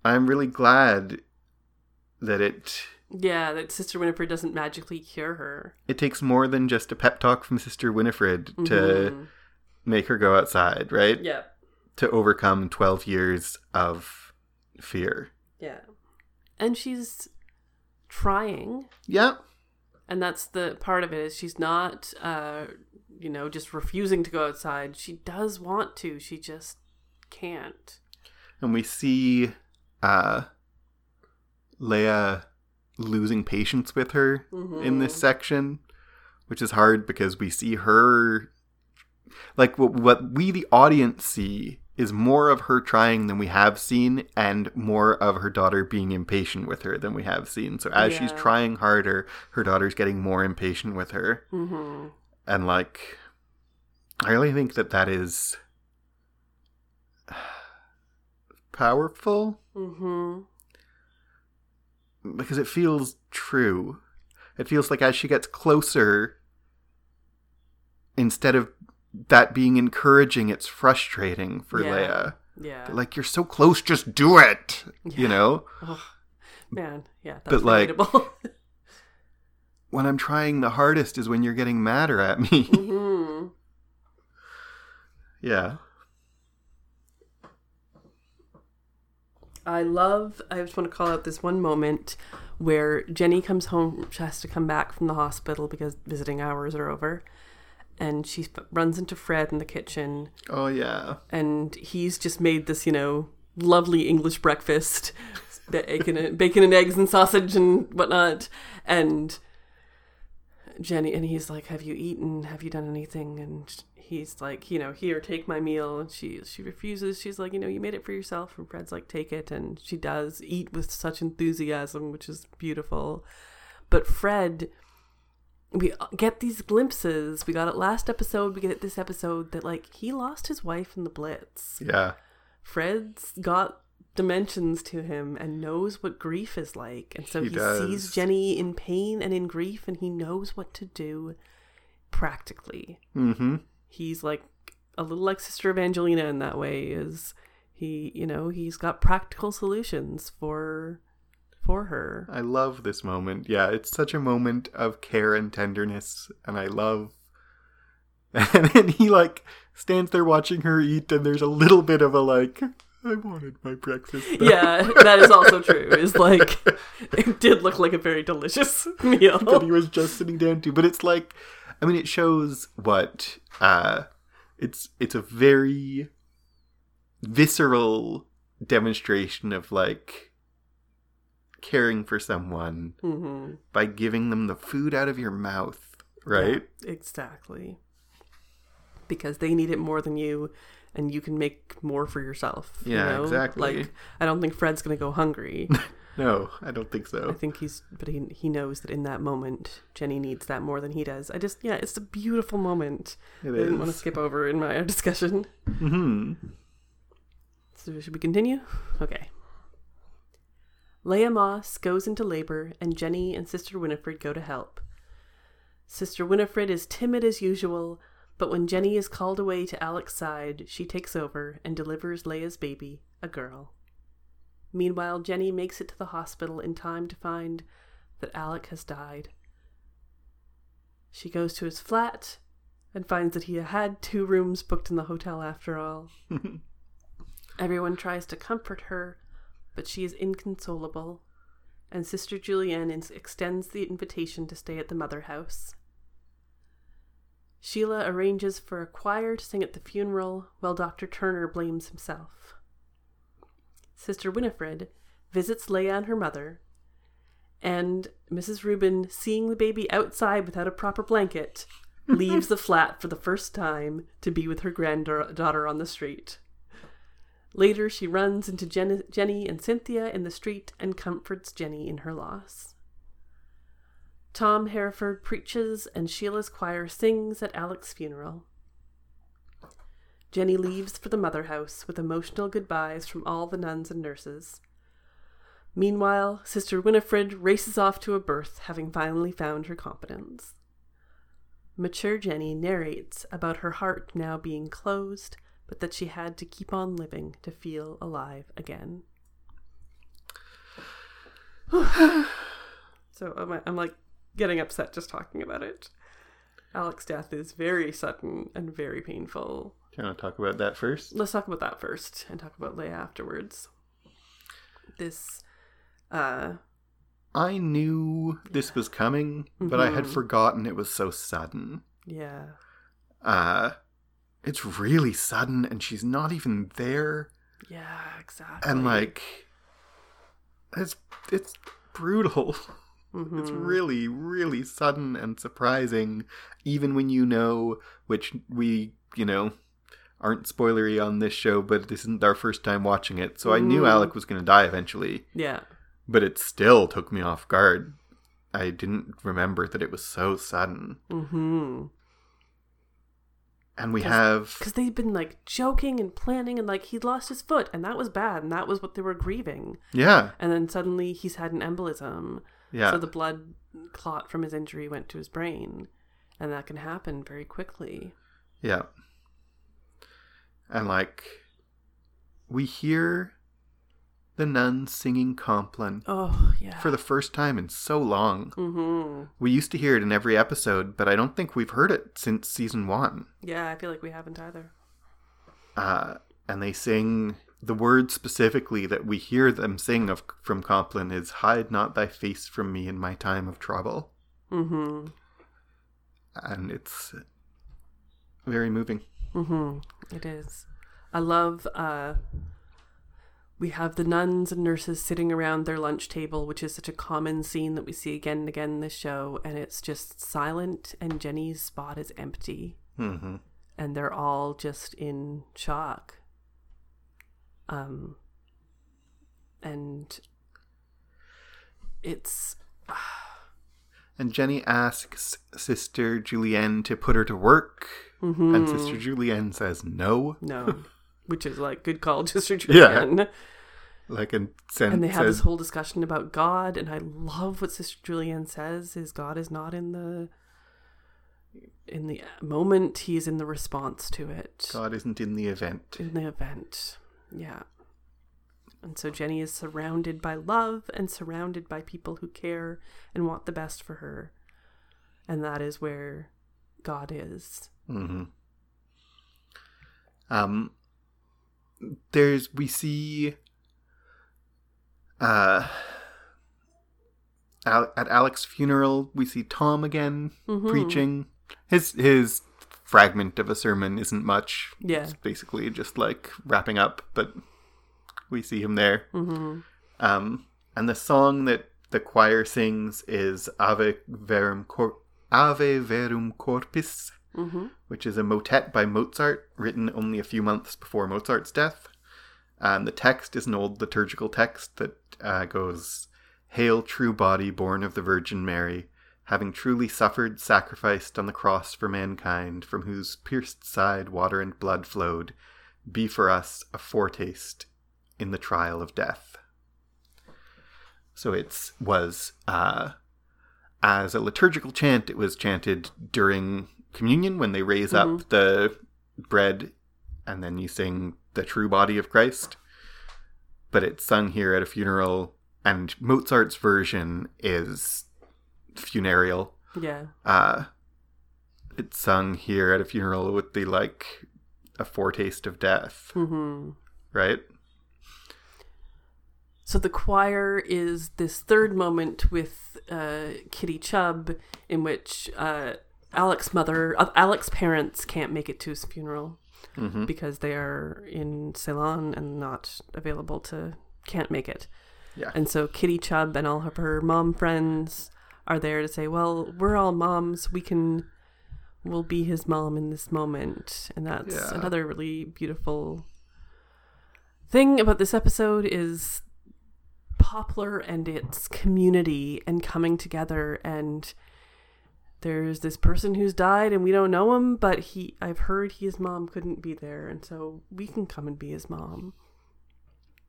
I'm really glad that it Yeah, that Sister Winifred doesn't magically cure her. it takes more than just a pep talk from Sister Winifred to Mhm. make her go outside, right? Yeah. To overcome 12 years of fear. Yeah. And she's trying. Yeah. And that's the part of it is she's not uh you know, just refusing to go outside. She does want to. She just can't. and we see uh Leah losing patience with her in this section, which is hard because we see her like what, what we the audience see is more of her trying than we have seen and more of her daughter being impatient with her than we have seen. So as she's trying harder, her daughter's getting more impatient with her. Mm-hmm. And like I really think that that is powerful Mm-hmm. Because it feels true. It feels like as she gets closer, instead of that being encouraging, it's frustrating for Yeah. Leah. Yeah. Like you're so close, just do it. You know, Ugh. Man, yeah, But, that's like- when I'm trying the hardest is when you're getting madder at me. mm-hmm. yeah, I love. I just want to call out this one moment where Jenny comes home. She has to come back from the hospital because visiting hours are over, and she runs into Fred in the kitchen, oh yeah, and he's just made this, you know, lovely English breakfast, bacon, and, bacon and eggs and sausage and whatnot, and Jenny and he's like, "Have you eaten? Have you done anything?" And he's like, you know, here, take my meal. And she she refuses. She's like, you know, you made it for yourself. And Fred's like, take it. And she does eat with such enthusiasm, which is beautiful. But Fred, we get these glimpses. We got it last episode. We get it this episode that like he lost his wife in the Blitz. Yeah. Fred's got dimensions to him and knows what grief is like. And so He he, sees Jenny in pain and in grief and he knows what to do practically. Mm-hmm. He's like a little like Sister Evangelina in that way is he, you know, he's got practical solutions for for her. I love this moment. Yeah, it's such a moment of care and tenderness, and I love. And then he like stands there watching her eat, and there's a little bit of a like, I wanted my breakfast. though." Yeah, that is also true. Is like it did look like a very delicious meal. that he was just sitting down to. But it's like, I mean, it shows what uh, it's it's a very visceral demonstration of like caring for someone hmm by giving them the food out of your mouth, right? Exactly. Because they need it more than you, and you can make more for yourself. you Yeah, know? exactly. Like, I don't think Fred's gonna go hungry. No, I don't think so. I think he's, but he he knows that in that moment, Jenny needs that more than he does. I just, yeah, it's a beautiful moment. It I didn't want to skip over in my discussion. hmm So should we continue? Okay. Leah Moss goes into labor, and Jenny and Sister Winifred go to help. Sister Winifred is timid as usual, but when Jenny is called away to Alec's side, she takes over and delivers Leah's baby, a girl. Meanwhile, Jenny makes it to the hospital in time to find that Alec has died. She goes to his flat and finds that he had two rooms booked in the hotel after all. Everyone tries to comfort her, but she is inconsolable, and Sister Julienne ins- extends the invitation to stay at the mother house. Sheila arranges for a choir to sing at the funeral, while Dr. Turner blames himself. Sister Winifred visits Leah and her mother, and Mrs. Rubin, seeing the baby outside without a proper blanket, leaves the flat for the first time to be with her granddaughter on the street. Later, she runs into Jen- Jenny and Cynthia in the street and comforts Jenny in her loss. Tom Hereward preaches and Sheila's choir sings at Alec's funeral. Jenny leaves for the mother house with emotional goodbyes from all the nuns and nurses. Meanwhile, Sister Winifred races off to a birth, having finally found her competence. Mature Jenny narrates about her heart now being closed, but that she had to keep on living to feel alive again. so I'm, I'm like getting upset just talking about it. Alec's death is very sudden and very painful. Do you want to talk about that first? Let's talk about that first and talk about Leah afterwards. This, uh, I knew this was coming, but I had Mhm. forgotten it was so sudden. yeah, Uh, it's really sudden, and she's not even there. yeah, exactly. and like it's it's brutal Mhm. it's really really sudden and surprising even when you know which we you know aren't spoilery on this show but this isn't our first time watching it so i knew Mm. alec was going to die eventually yeah, but it still took me off guard i didn't remember that it was so sudden mm-hmm. and we 'Cause- have because they've been like joking and planning, and like he'd lost his foot, and that was bad, and that was what they were grieving. yeah And then suddenly he's had an embolism, yeah so the blood clot from his injury went to his brain, and that can happen very quickly. Yeah. And like we hear the nuns singing Compline Oh yeah. for the first time in so long. mm-hmm. We used to hear it in every episode, but I don't think we've heard it since season 1. Yeah, I feel like we haven't either. Uh and they sing the word specifically that we hear them sing of from Compline is hide not thy face from me in my time of trouble. Mm-hmm. And it's very moving. Mm-hmm. It is. I love uh we have the nuns and nurses sitting around their lunch table, which is such a common scene that we see again and again in the show, and it's just silent and Jenny's spot is empty. Mhm. and they're all just in shock. Um, and it's And Jenny asks Sister Julienne to put her to work, Mm-hmm. and Sister Julienne says no. no, which is like good call, Sister Yeah. Like and, sen- And they have says, this whole discussion about God, and I love what Sister Julienne says: "Is God is not in the in the moment; He is in the response to it, God isn't in the event. in the event." Yeah. And so Jenny is surrounded by love and surrounded by people who care and want the best for her, and that is where God is. Hmm Um, there's we see uh Al- at Alec's funeral we see Tom again Mhm. preaching. His his fragment of a sermon isn't much. Yeah. It's basically just like wrapping up, but we see him there. hmm Um, and the song that the choir sings is Ave Verum Cor- Ave Verum Corpus, hmm which is a motet by Mozart, written only a few months before Mozart's death. And the text is an old liturgical text that uh, goes, "Hail, true body, born of the Virgin Mary, having truly suffered, sacrificed on the cross for mankind, from whose pierced side water and blood flowed, be for us a foretaste in the trial of death." So it was uh, as a liturgical chant. It was chanted during communion when they raise up the bread, and then you sing the true body of Christ. But it's sung here at a funeral, and Mozart's version is funereal. Yeah. Uh, it's sung here at a funeral with the like a foretaste of death, hmm right? So the choir is this third moment with uh, Kitty Chubb, in which uh, Alec's mother, uh, Alec's parents can't make it to his funeral hmm because they are in Ceylon and not available to, can't make it. Yeah. And so Kitty Chubb and all of her mom friends are there to say, well, we're all moms. We can, we'll be his mom in this moment. And that's Yeah. another really beautiful thing about this episode is Poplar and its community and coming together and there's this person who's died and we don't know him but he I've heard his mom couldn't be there and so we can come and be his mom.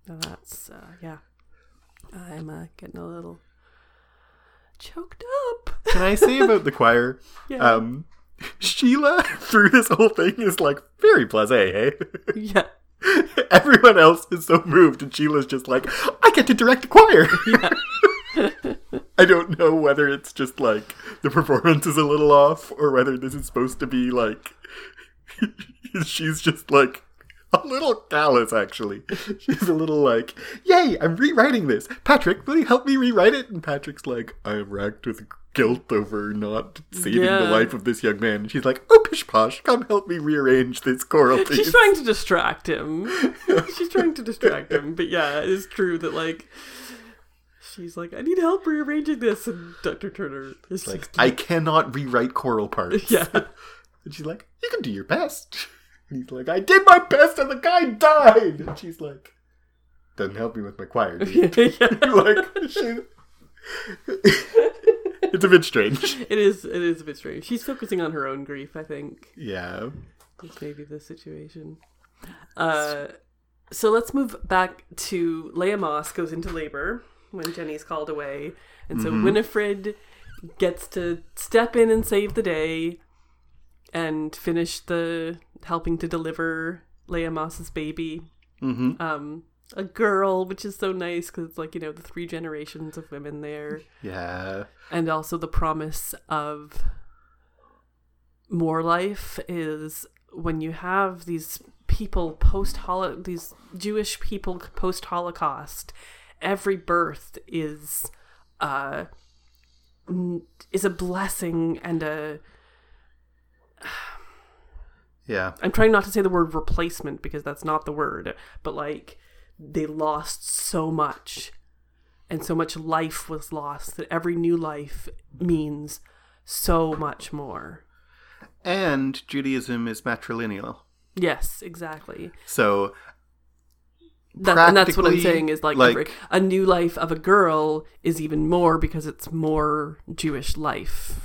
Now that's uh, yeah. I'm uh, getting a little choked up. Can I say about the choir? Yeah. Um, Sheila through this whole thing is like very blasé, hey? yeah. Everyone else is so moved, and Sheila's just like, I get to direct a choir. I don't know whether it's just like the performance is a little off, or whether this is supposed to be like she's just like a little callous. Actually, she's a little like, "Yay, I'm rewriting this." Patrick, will you help me rewrite it? And Patrick's like, "I am racked with guilt over not saving Yeah. the life of this young man." And she's like, "Oh, pish posh, come help me rearrange this choral piece." She's trying to distract him. She's trying to distract him. But yeah, it is true that like she's like, I need help rearranging this and Dr. Turner is like, like I cannot rewrite choral parts. Yeah. And she's like, You can do your best. And he's like, I did my best and the guy died. And she's like, Doesn't help me with my choir. dude." yeah. like, she... it's a bit strange. It is it is a bit strange. She's focusing on her own grief, I think. Yeah. Is maybe the situation. Uh so let's move back to Leah Moss goes into labor when Jenny's called away. And so Winifred gets to step in and save the day and finish the helping to deliver Leah Moss's baby. hmm Um a girl, which is so nice because it's like, you know, the three generations of women there. Yeah. and also the promise of more life is when you have these people post these Jewish people post Holocaust, every birth is uh is a blessing and a Yeah. I'm trying not to say the word replacement because that's not the word, but like they lost so much and so much life was lost that every new life means so much more. and Judaism is matrilineal. Yes, exactly. So That, and that's what I'm saying is like, like- every- a new life of a girl is even more because it's more Jewish life.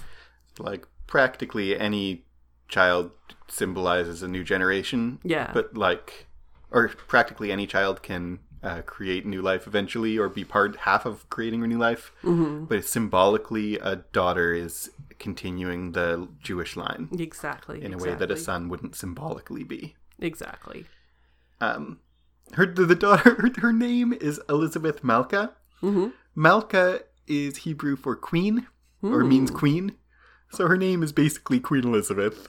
like practically any child symbolizes a new generation. Yeah. But like, or practically any child can uh, create new life eventually, or be part half of creating a new life. Mm-hmm. But symbolically, a daughter is continuing the Jewish line Exactly. in a way that a son wouldn't symbolically be. Exactly. Um, her the, the daughter her, name is Elizabeth Malka. Mm-hmm. Malka is Hebrew for queen, or means queen. So her name is basically Queen Elizabeth.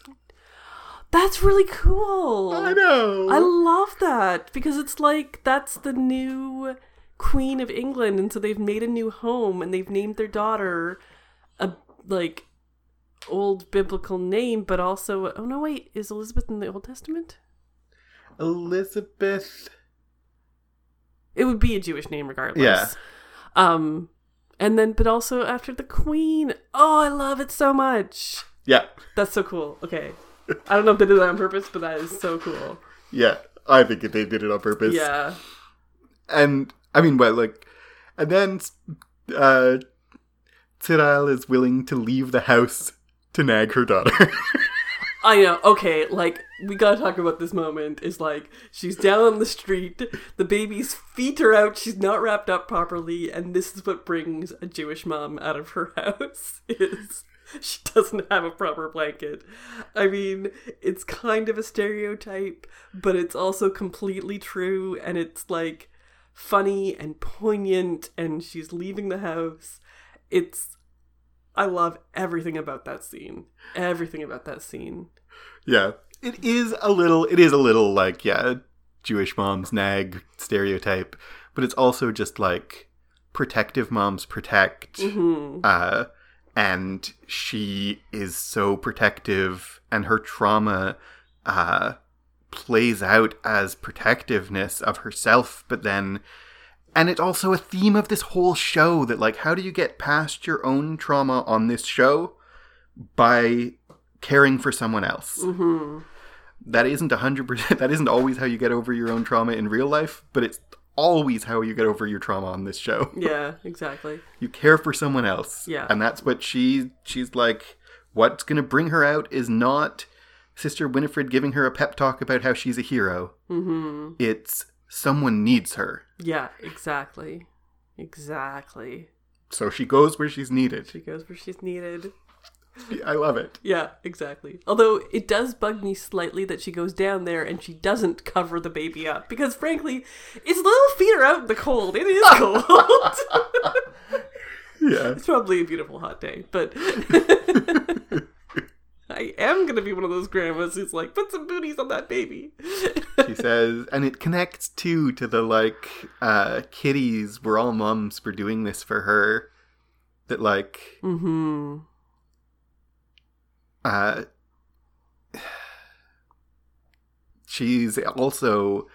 That's really cool. I know. I love that because it's like that's the new Queen of England, and so they've made a new home and they've named their daughter a like old biblical name, but also oh no wait, is Elizabeth in the Old Testament? Elizabeth. It would be a Jewish name regardless. Yeah. Um, and then but also after the Queen. Oh, I love it so much. Yeah, That's so cool. Okay. I don't know if they did that on purpose, but that is so cool. yeah. I think they did it on purpose. Yeah. And I mean, well, like, and then uh, Tyrell is willing to leave the house to nag her daughter. I know. Okay, like we gotta talk about this moment. Is like she's down on the street, the baby's feet are out, she's not wrapped up properly, and this is what brings a Jewish mom out of her house. Is she doesn't have a proper blanket. I mean, it's kind of a stereotype, but it's also completely true, and it's like funny and poignant. And she's leaving the house. It's I love everything about that scene. Everything about that scene. Yeah. It is a little it is a little like, yeah, Jewish moms nag stereotype, but it's also just like protective moms protect. Hmm. Uh and she is so protective and her trauma uh plays out as protectiveness of herself, but then and it's also a theme of this whole show that like how do you get past your own trauma on this show by caring for someone else hmm that isn't 100% that isn't always how you get over your own trauma in real life but it's always how you get over your trauma on this show Yeah, exactly. you care for someone else Yeah. and that's what she she's like what's going to bring her out is not sister winifred giving her a pep talk about how she's a hero hmm it's someone needs her Yeah, exactly. Exactly. so she goes where she's needed She goes where she's needed. i love it Yeah, exactly. Although it does bug me slightly that she goes down there and she doesn't cover the baby up because, frankly, its little feet are out in the cold. It is cold. yeah it's probably a beautiful hot day, but I am gonna be one of those grandmas who's like, put some booties on that baby. she says and it connects too to the like uh Kitty's we're all mums for doing this for her that like mm-hmm. Uh she's also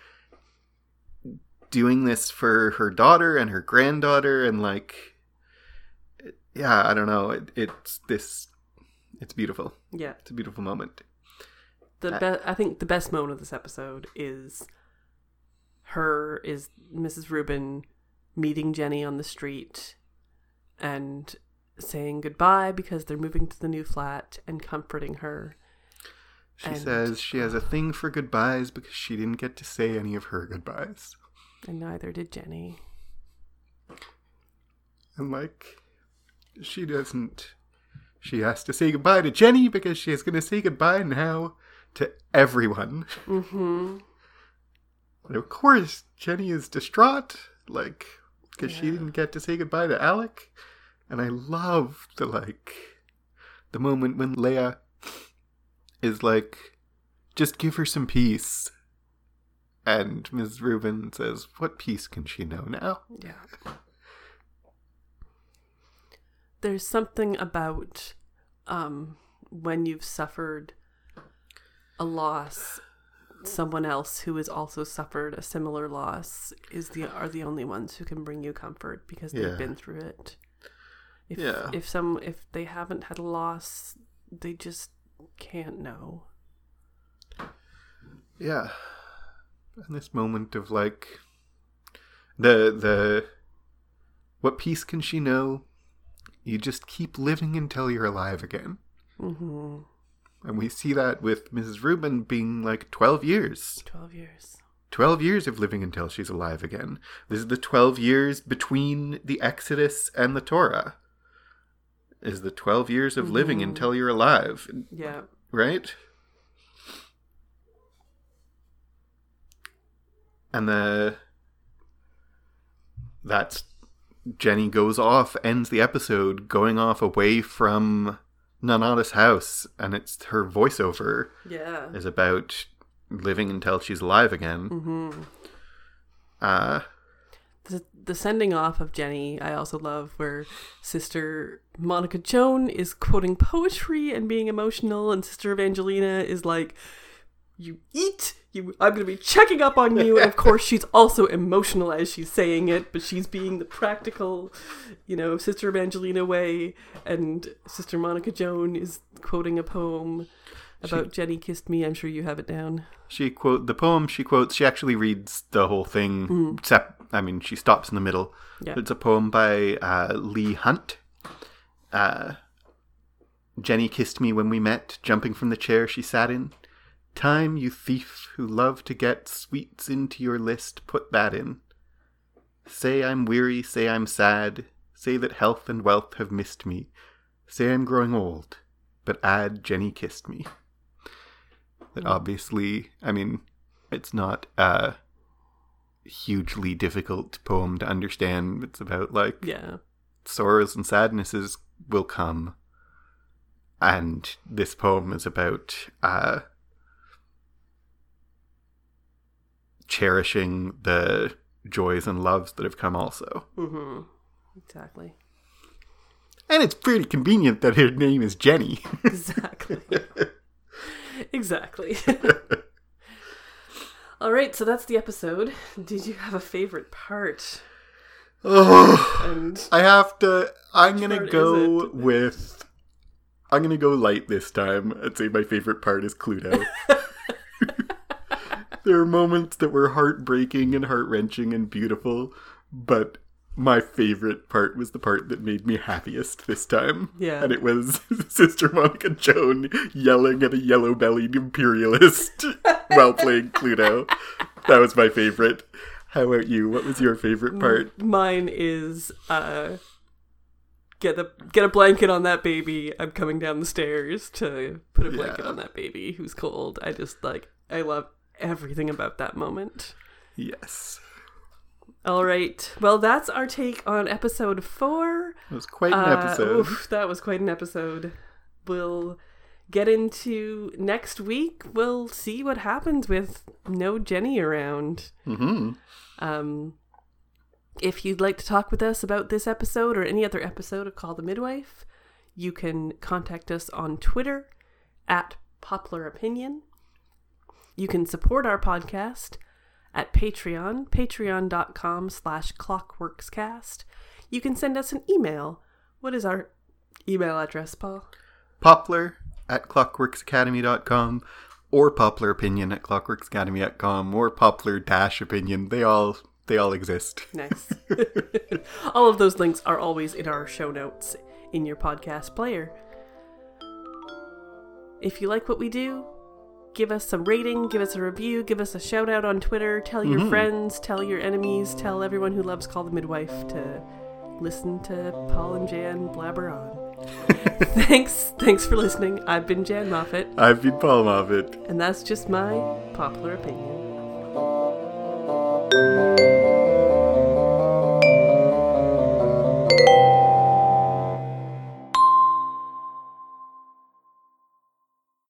doing this for her daughter and her granddaughter and like yeah i don't know it, it's this it's beautiful Yeah. it's a beautiful moment The be- I think the best moment of this episode is her is Mrs. Rubin meeting Jenny on the street and saying goodbye because they're moving to the new flat and comforting her. she And- says she has a thing for goodbyes because she didn't get to say any of her goodbyes And neither did Jenny. And like, she doesn't. She has to say goodbye to Jenny because she is going to say goodbye now to everyone. Mm-hmm. And of course, Jenny is distraught, like, because she didn't get to say goodbye to Alec. And I love the, like, the moment when Leah is like, just give her some peace. And Ms. Rubin says, What peace can she know now? Yeah. There's something about um, when you've suffered a loss, someone else who has also suffered a similar loss is the are the only ones who can bring you comfort because they've been through it. If Yeah. if some if they haven't had a loss, they just can't know. Yeah. And this moment of like the the what peace can she know? You just keep living until you're alive again. Mm-hmm. And we see that with Mrs. Rubin being like 12 years. 12 years. 12 years of living until she's alive again. This is the 12 years between the Exodus and the Torah. Is the 12 years of living until you're alive, Yeah. right? And the that's Jenny goes off, ends the episode going off away from Nonnatus house, and it's her voiceover Yeah. is about living until she's alive again. Mm-hmm. Uh, The, sending off of Jenny, I also love, where Sister Monica Joan is quoting poetry and being emotional, and Sister Evangelina is like, "You eat, you. I'm gonna be checking up on you." And of course, she's also emotional as she's saying it, but she's being the practical, you know, Sister Evangelina way, and Sister Monica Joan is quoting a poem about Jenny kissed me. I'm sure you have it down. she quote the poem she quotes. She actually reads the whole thing. Except, I mean, she stops in the middle. Yeah. It's a poem by uh, Leigh Hunt. Uh, Jenny kissed me when we met, jumping from the chair she sat in. Time, you thief who love to get sweets into your list, put that in. Say I'm weary, say I'm sad, say that health and wealth have missed me, say I'm growing old, but add Jenny kissed me. That obviously, I mean, it's not a hugely difficult poem to understand. It's about like Yeah. sorrows and sadnesses will come. And this poem is about uh, cherishing the joys and loves that have come also. Mm-hmm. Exactly. And it's pretty convenient that her name is Jenny. Exactly. exactly. All right, so that's the episode. Did you have a favorite part? oh, And I have to. I'm gonna go with. I'm gonna go light this time. I'd say my favorite part is Cluedo. there are moments that were heartbreaking and heart wrenching and beautiful, but my favorite part was the part that made me happiest this time. Yeah. And it was Sister Monica Joan yelling at a yellow bellied imperialist while playing Cluedo. That was my favorite. How about you? What was your favorite part? mine is uh get a get a blanket on that baby. I'm coming down the stairs to put a blanket Yeah. on that baby who's cold. I just like I love everything about that moment. Yes. All right. Well, that's our take on episode 4. It was quite an Uh, episode. oof, that was quite an episode. We'll get into next week. We'll see what happens with no Jenny around. hmm Um, if you'd like to talk with us about this episode or any other episode of Call the Midwife, you can contact us on Twitter at Poplar Opinion. You can support our podcast at Patreon, patreon.com slash clockworkscast. You can send us an email. What is our email address, Paul? Poplar at clockworksacademy.com or Poplar Opinion at clockworksacademy.com or Poplar Dash Opinion. They all they all exist. Nice. All of those links are always in our show notes in your podcast player. If you like what we do, give us some rating, give us a review, give us a shout out on Twitter, tell your mm-hmm. friends, tell your enemies, tell everyone who loves Call the Midwife to listen to Paul and Jan blabber on. thanks, thanks for listening. I've been Jan Moffat, I've been Paul Moffat. and that's just my popular opinion.